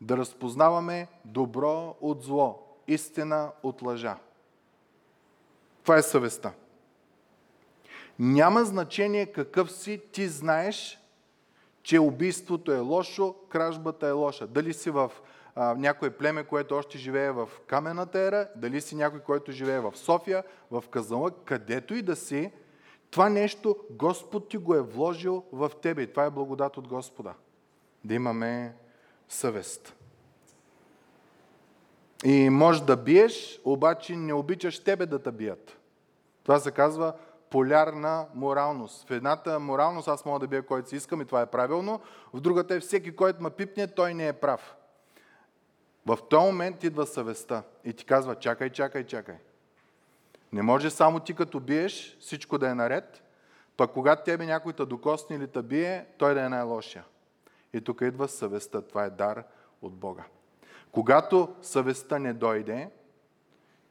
да разпознаваме добро от зло, истина от лъжа. Това е съвестта. Няма значение какъв си, ти знаеш, че убийството е лошо, кражбата е лоша. Дали си в а, някое племе, което още живее в камената ера, дали си някой, който живее в София, в Казанлък, където и да си, това нещо Господ ти го е вложил в тебе. И това е благодат от Господа. Да имаме съвест. И може да биеш, обаче не обичаш тебе да те бият. Това се казва полярна моралност. В едната моралност аз мога да бия който си искам и това е правилно, в другата е всеки, който ме пипне, той не е прав. В този момент идва съвестта и ти казва, чакай, чакай, чакай. Не може само ти като биеш всичко да е наред, пък когато тебе някой те докосне или те бие, той да е най-лошия. И тук идва съвестта. Това е дар от Бога. Когато съвестта не дойде,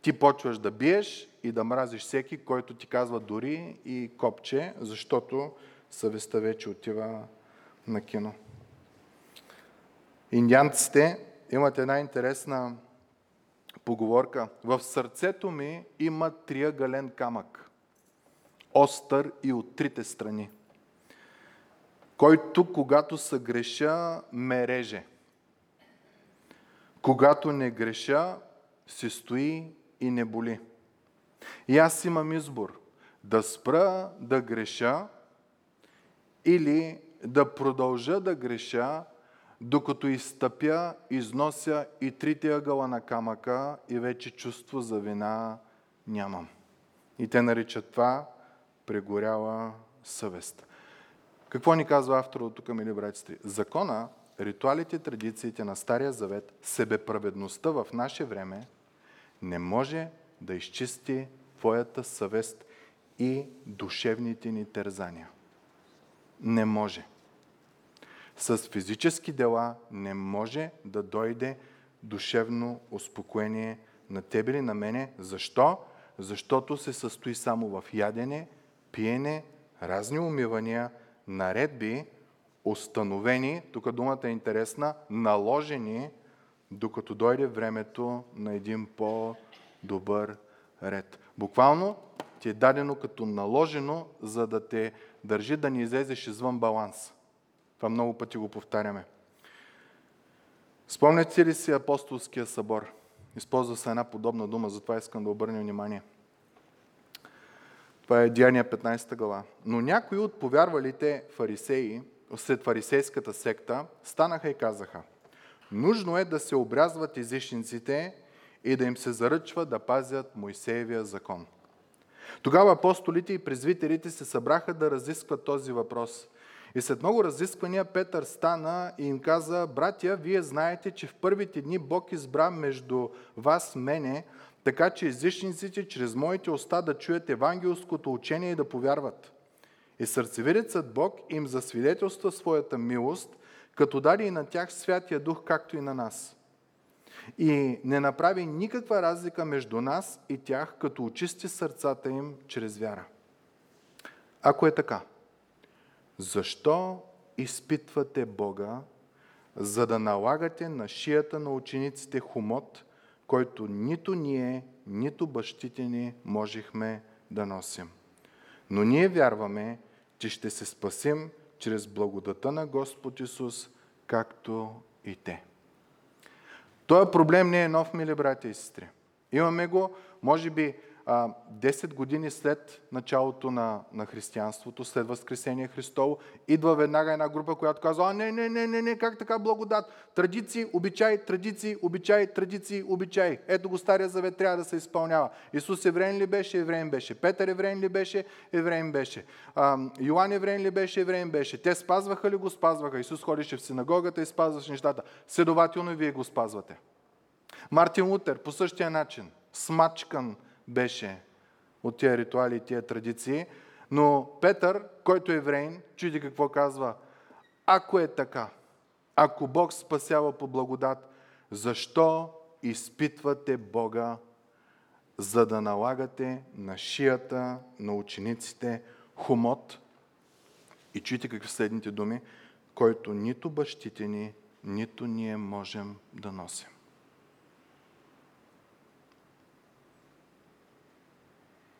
ти почваш да биеш и да мразиш всеки, който ти казва дори и копче, защото съвестта вече отива на кино. Индианците имат една интересна поговорка. В сърцето ми има триъгълен камък. остър и от трите страни, който когато се греша, ме реже. Когато не греша, се стои и не боли. И аз имам избор да спра да греша или да продължа да греша, докато изтъпя, износя и трите ъгъла на камъка и вече чувство за вина нямам. И те наричат това прегоряла съвест. Какво ни казва автор от тук, мили братци? Закона, ритуалите, традициите на Стария Завет, себеправедността в наше време не може да изчисти твоята съвест и душевните ни тързания. Не може. С физически дела не може да дойде душевно успокоение на тебе или на мене. Защо? Защото се състои само в ядене, пиене, разни умивания, наредби, установени, тук думата е интересна, наложени, докато дойде времето на един по-добър ред. Буквално ти е дадено като наложено, за да те държи да не излезеш извън баланс. Това много пъти го повтаряме. Спомняте ли си апостолския събор? Използва се една подобна дума, затова искам да обърнем внимание. Това е Деяния 15 глава. Но някои от повярвалите фарисеи, след фарисейската секта, станаха и казаха, нужно е да се обрязват езичниците и да им се заръчва да пазят Моисеевия закон. Тогава апостолите и презвителите се събраха да разискват този въпрос. И след много разисквания Петър стана и им каза, братя, вие знаете, че в първите дни Бог избра между вас мене, така че езичниците чрез моите уста да чуят евангелското учение и да повярват. И сърцевидецът Бог им засвидетелства своята милост, като даде и на тях Святия Дух, както и на нас. И не направи никаква разлика между нас и тях, като очисти сърцата им чрез вяра. Ако е така, защо изпитвате Бога, за да налагате на шията на учениците хумот, който нито ние, нито бащите ни можехме да носим? Но ние вярваме, че ще се спасим чрез благодата на Господ Исус, както и те. Този проблем не е нов, мили братя и сестри. Имаме го, може би, 10 години след началото на, на християнството, след Възкресение Христово, идва веднага една група, която казва, а не, не, не, не, не, как така благодат? Традиции, обичай, традиции, обичай, традиции, обичай. Ето го Стария Завет трябва да се изпълнява. Исус евреин ли беше? Евреин беше. Петър евреин ли беше? Евреин беше. А, Йоан евреин ли беше? Евреин беше. Те спазваха ли го? Спазваха. Исус ходеше в синагогата и спазваше нещата. Следователно и вие го спазвате. Мартин Лутер по същия начин, смачкан, беше от тия ритуали и тия традиции. Но Петър, който е еврейн, чуди какво казва. Ако е така, ако Бог спасява по благодат, защо изпитвате Бога, за да налагате на шията на учениците хумот? И чуйте какви следните думи, който нито бащите ни, нито ние можем да носим.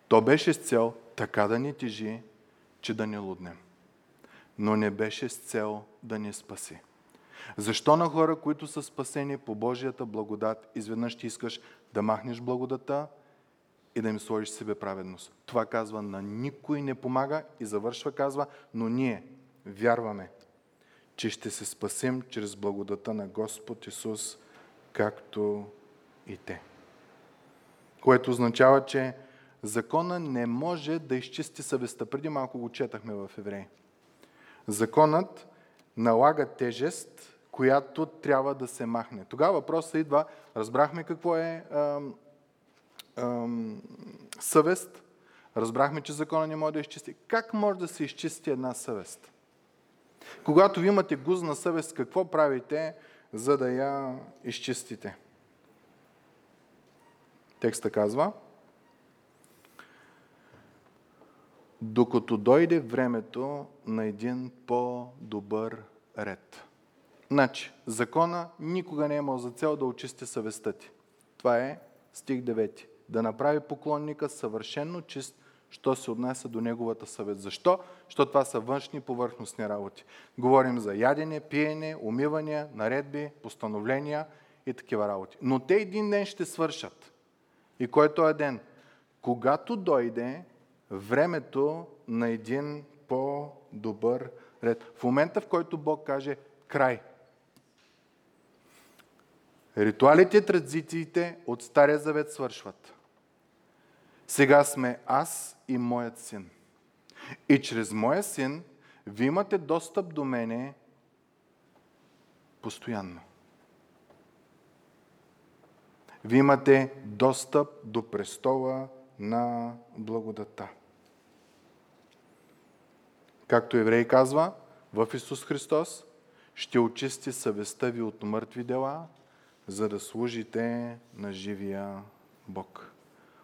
То беше с цел така да ни тежи, че да не луднем. Но не беше с цел да ни спаси. Защо на хора, които са спасени по Божията благодат, изведнъж ти искаш да махнеш благодата и да им сложиш себе праведност? Това казва на никой не помага и завършва казва, но ние вярваме, че ще се спасим чрез благодата на Господ Исус, както и те. Което означава, че Закона не може да изчисти съвестта. Преди малко го четахме в Евреи. Законът налага тежест, която трябва да се махне. Тогава въпросът идва, разбрахме какво е ам, ам, съвест, разбрахме, че закона не може да изчисти. Как може да се изчисти една съвест? Когато ви имате гузна съвест, какво правите, за да я изчистите? Текста казва, докато дойде времето на един по-добър ред. Значи, закона никога не е имал за цел да очисти съвестта ти. Това е стих 9. Да направи поклонника съвършенно чист, що се отнася до неговата съвет. Защо? Защото това са външни повърхностни работи. Говорим за ядене, пиене, умивания, наредби, постановления и такива работи. Но те един ден ще свършат. И който е ден? Когато дойде времето на един по-добър ред. В момента, в който Бог каже край. Ритуалите, традициите от Стария Завет свършват. Сега сме аз и моят син. И чрез моя син ви имате достъп до мене постоянно. Вие имате достъп до престола на благодата. Както еврей казва, в Исус Христос ще очисти съвестта ви от мъртви дела, за да служите на живия Бог.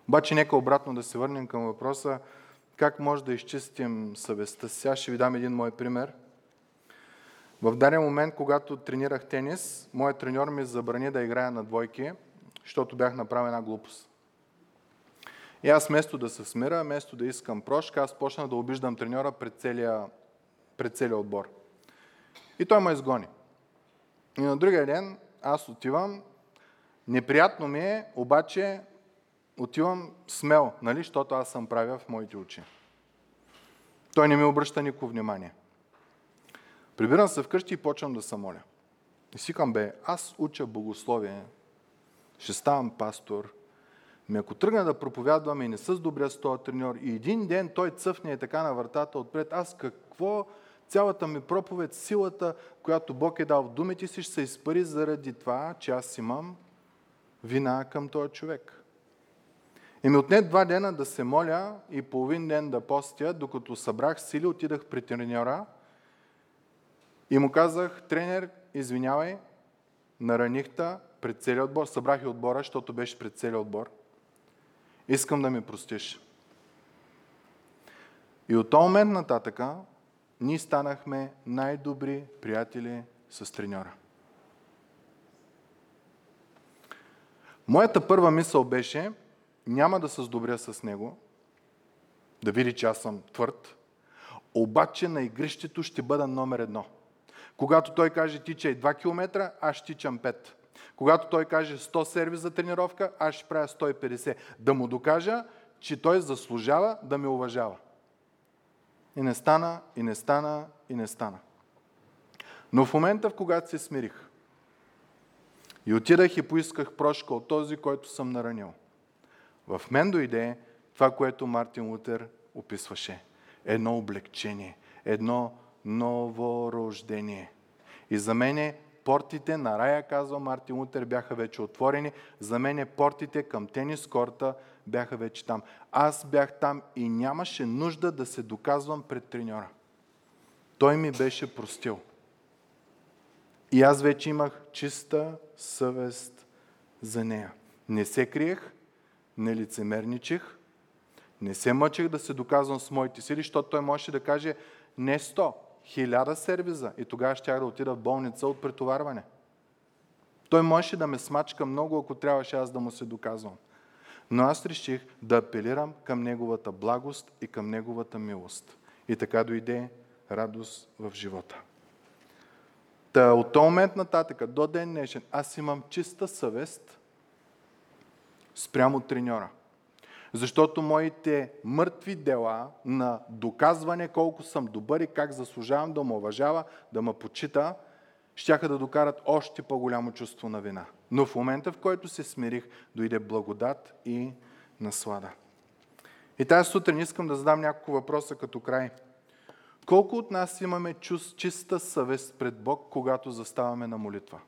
Обаче нека обратно да се върнем към въпроса как може да изчистим съвестта си. Сега ще ви дам един мой пример. В даден момент, когато тренирах тенис, моят треньор ми забрани да играя на двойки, защото бях направил една глупост. И аз вместо да се смира, вместо да искам прошка, аз почна да обиждам треньора пред целия, пред целия отбор. И той ме изгони. И на другия ден аз отивам, неприятно ми е, обаче отивам смел, нали, защото аз съм правя в моите очи. Той не ми обръща никакво внимание. Прибирам се вкъщи и почвам да се моля. И си към бе, аз уча богословие, ще ставам пастор, ми ако тръгна да проповядвам и не с добрия с този треньор и един ден той цъфне е така на вратата отпред, аз какво цялата ми проповед, силата, която Бог е дал в думите си, ще се изпари заради това, че аз имам вина към този човек. И ми отне два дена да се моля и половин ден да постя, докато събрах сили, отидах при треньора и му казах, тренер, извинявай, нараних пред целият отбор. Събрах и отбора, защото беше пред целият отбор. Искам да ми простиш. И от този момент нататъка ние станахме най-добри приятели с треньора. Моята първа мисъл беше, няма да се сдобря с него, да види, че аз съм твърд, обаче на игрището ще бъда номер едно. Когато той каже тичай 2 км, аз тичам 5. Когато той каже 100 сервис за тренировка, аз ще правя 150. Да му докажа, че той заслужава да ме уважава. И не стана, и не стана, и не стана. Но в момента, в когато се смирих и отидах и поисках прошка от този, който съм наранил, в мен дойде това, което Мартин Лутер описваше. Едно облегчение, едно новорождение. И за мен портите на рая, казва Мартин Лутер, бяха вече отворени. За мен портите към тенис корта бяха вече там. Аз бях там и нямаше нужда да се доказвам пред треньора. Той ми беше простил. И аз вече имах чиста съвест за нея. Не се криех, не лицемерничих, не се мъчех да се доказвам с моите сили, защото той можеше да каже не 100, хиляда сервиза и тогава щях да отида в болница от претоварване. Той можеше да ме смачка много, ако трябваше аз да му се доказвам. Но аз реших да апелирам към Неговата благост и към Неговата милост. И така дойде радост в живота. Та от този момент нататък до ден днешен аз имам чиста съвест спрямо треньора. Защото моите мъртви дела на доказване колко съм добър и как заслужавам да ме уважава, да ме почита, щяха да докарат още по-голямо чувство на вина. Но в момента, в който се смирих, дойде благодат и наслада. И тази сутрин искам да задам няколко въпроса като край. Колко от нас имаме чиста съвест пред Бог, когато заставаме на молитва?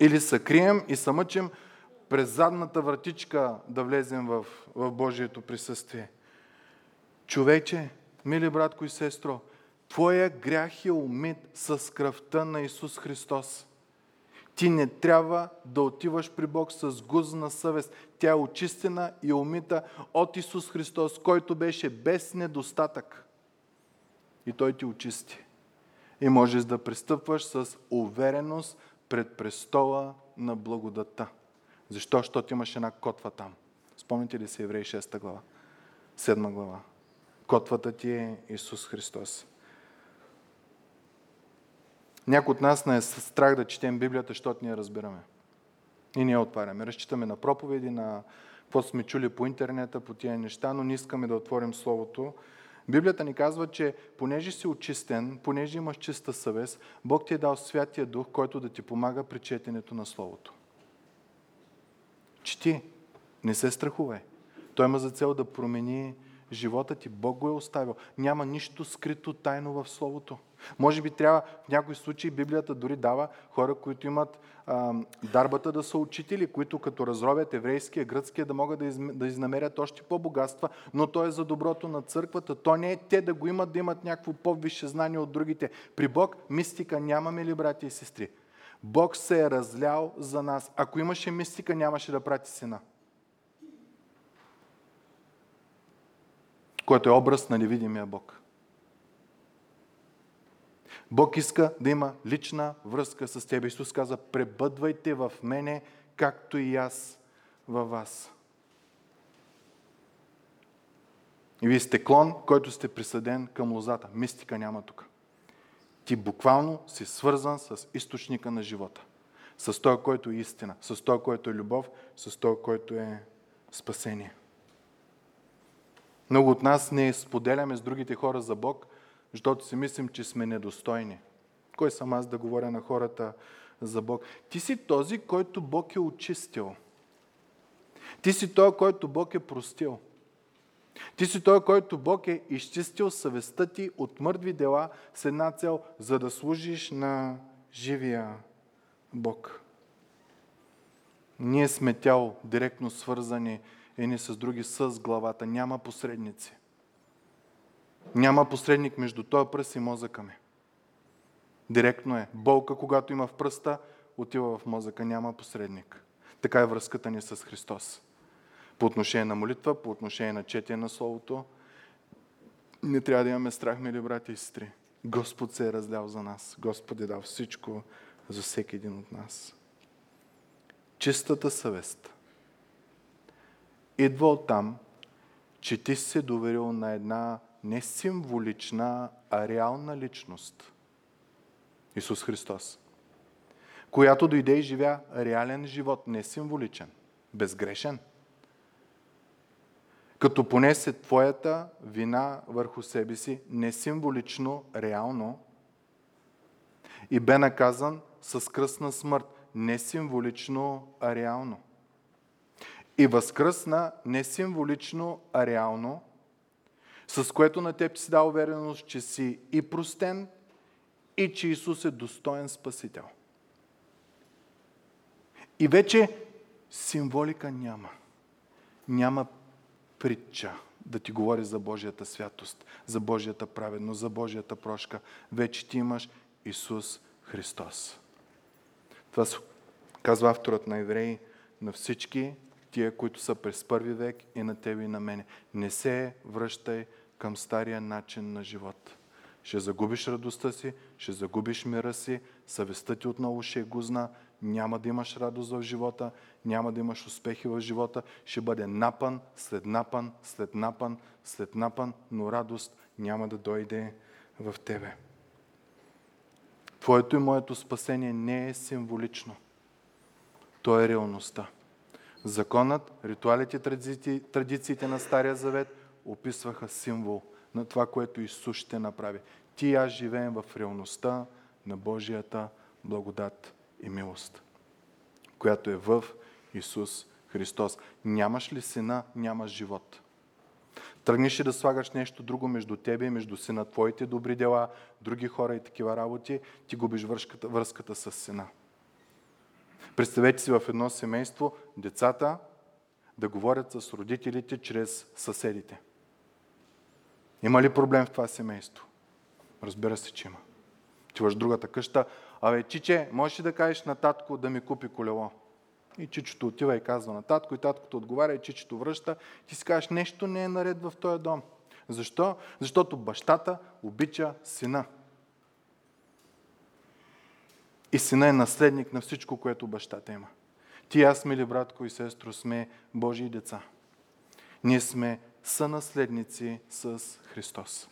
Или се крием и се мъчим през задната вратичка да влезем в, в Божието присъствие. Човече, мили братко и сестро, твоя грях е умит с кръвта на Исус Христос. Ти не трябва да отиваш при Бог с гузна съвест. Тя е очистена и умита от Исус Христос, който беше без недостатък. И Той ти очисти. И можеш да пристъпваш с увереност пред престола на благодата. Защо? Защото имаш една котва там. Спомните ли се Еврей 6 глава? 7 глава. Котвата ти е Исус Христос. Някой от нас не е страх да четем Библията, защото ние разбираме. И ние отваряме. Разчитаме на проповеди, на какво сме чули по интернета, по тия неща, но не искаме да отворим Словото. Библията ни казва, че понеже си очистен, понеже имаш чиста съвест, Бог ти е дал Святия Дух, който да ти помага при четенето на Словото. Чети, не се страхувай. Той има за цел да промени живота ти. Бог го е оставил. Няма нищо скрито тайно в Словото. Може би трябва в някои случаи Библията дори дава хора, които имат а, дарбата да са учители, които като разровят еврейския, гръцкия, да могат да, из, да изнамерят още по-богатства, но то е за доброто на църквата. То не е те да го имат, да имат някакво по-висше знание от другите. При Бог мистика нямаме ли, брати и сестри? Бог се е разлял за нас. Ако имаше мистика, нямаше да прати сина. Който е образ на невидимия Бог. Бог иска да има лична връзка с теб. Исус каза, пребъдвайте в мене, както и аз във вас. И вие сте клон, който сте присъден към лозата. Мистика няма тук. Ти буквално си свързан с източника на живота. С той, който е истина. С той, който е любов. С той, който е спасение. Много от нас не споделяме с другите хора за Бог – защото си мислим, че сме недостойни. Кой съм аз да говоря на хората за Бог? Ти си този, който Бог е очистил. Ти си той, който Бог е простил. Ти си той, който Бог е изчистил съвестта ти от мъртви дела с една цел, за да служиш на живия Бог. Ние сме тяло, директно свързани едни с други с главата. Няма посредници. Няма посредник между този пръст и мозъка ми. Директно е. Болка, когато има в пръста, отива в мозъка. Няма посредник. Така е връзката ни с Христос. По отношение на молитва, по отношение на четение на Словото, не трябва да имаме страх, мили брати и сестри. Господ се е разлял за нас. Господ е дал всичко за всеки един от нас. Чистата съвест идва от там, че ти си се доверил на една не символична, а реална личност. Исус Христос. Която дойде и живя реален живот, не символичен, безгрешен. Като понесе твоята вина върху себе си, не символично, реално, и бе наказан с кръстна смърт, не символично, а реално. И възкръсна не символично, а реално, с което на теб си дал увереност, че си и простен, и че Исус е достоен Спасител. И вече символика няма. Няма притча да ти говори за Божията святост, за Божията праведност, за Божията прошка. Вече ти имаш Исус Христос. Това казва авторът на Евреи на всички тия, които са през първи век и на тебе и на мене. Не се връщай към стария начин на живот. Ще загубиш радостта си, ще загубиш мира си, съвестта ти отново ще е гузна, няма да имаш радост в живота, няма да имаш успехи в живота, ще бъде напън, след напън, след напън, след напън, но радост няма да дойде в тебе. Твоето и моето спасение не е символично. То е реалността. Законът, ритуалите, традициите на Стария Завет описваха символ на това, което Исус ще направи. Ти и аз живеем в реалността на Божията благодат и милост, която е в Исус Христос. Нямаш ли сина, нямаш живот. Тръгнеш ли да слагаш нещо друго между тебе и между сина, твоите добри дела, други хора и такива работи, ти губиш връзката, връзката с сина. Представете си в едно семейство децата да говорят с родителите чрез съседите. Има ли проблем в това семейство? Разбира се, че има. Ти в другата къща. Абе, чиче, можеш ли да кажеш на татко да ми купи колело? И чичото отива и казва на татко, и таткото отговаря, и чичето връща. Ти си кажеш, нещо не е наред в този дом. Защо? Защото бащата обича сина. И сина е наследник на всичко, което бащата има. Ти, аз, мили братко и сестро, сме Божии деца. Ние сме сънаследници с Христос.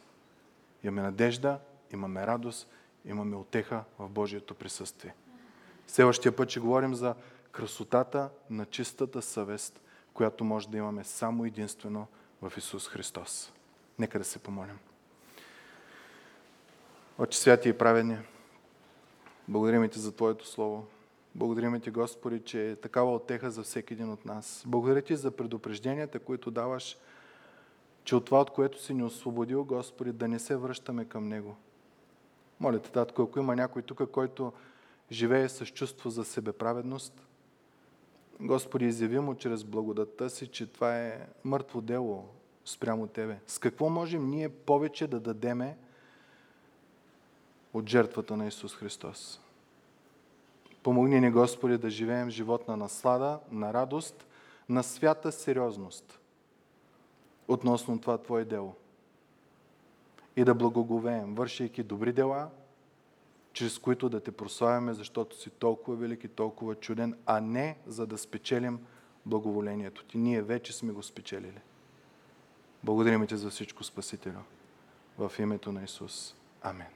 Имаме надежда, имаме радост, имаме отеха в Божието присъствие. Следващия път ще говорим за красотата на чистата съвест, която може да имаме само единствено в Исус Христос. Нека да се помолим. Отче святи и праведни, благодарим Ти за Твоето Слово. Благодарим Ти, Господи, че е такава отеха за всеки един от нас. Благодаря Ти за предупрежденията, които даваш, че от това, от което си ни освободил, Господи, да не се връщаме към Него. Моля Те, Татко, ако има някой тук, който живее с чувство за себеправедност, Господи, изяви му чрез благодатта си, че това е мъртво дело спрямо Тебе. С какво можем ние повече да дадеме от жертвата на Исус Христос? Помогни ни, Господи, да живеем живот на наслада, на радост, на свята сериозност относно това Твое дело. И да благоговеем, вършейки добри дела, чрез които да те прославяме, защото си толкова велик и толкова чуден, а не за да спечелим благоволението ти. Ние вече сме го спечелили. Благодарим ти за всичко, Спасителю. В името на Исус. Амин.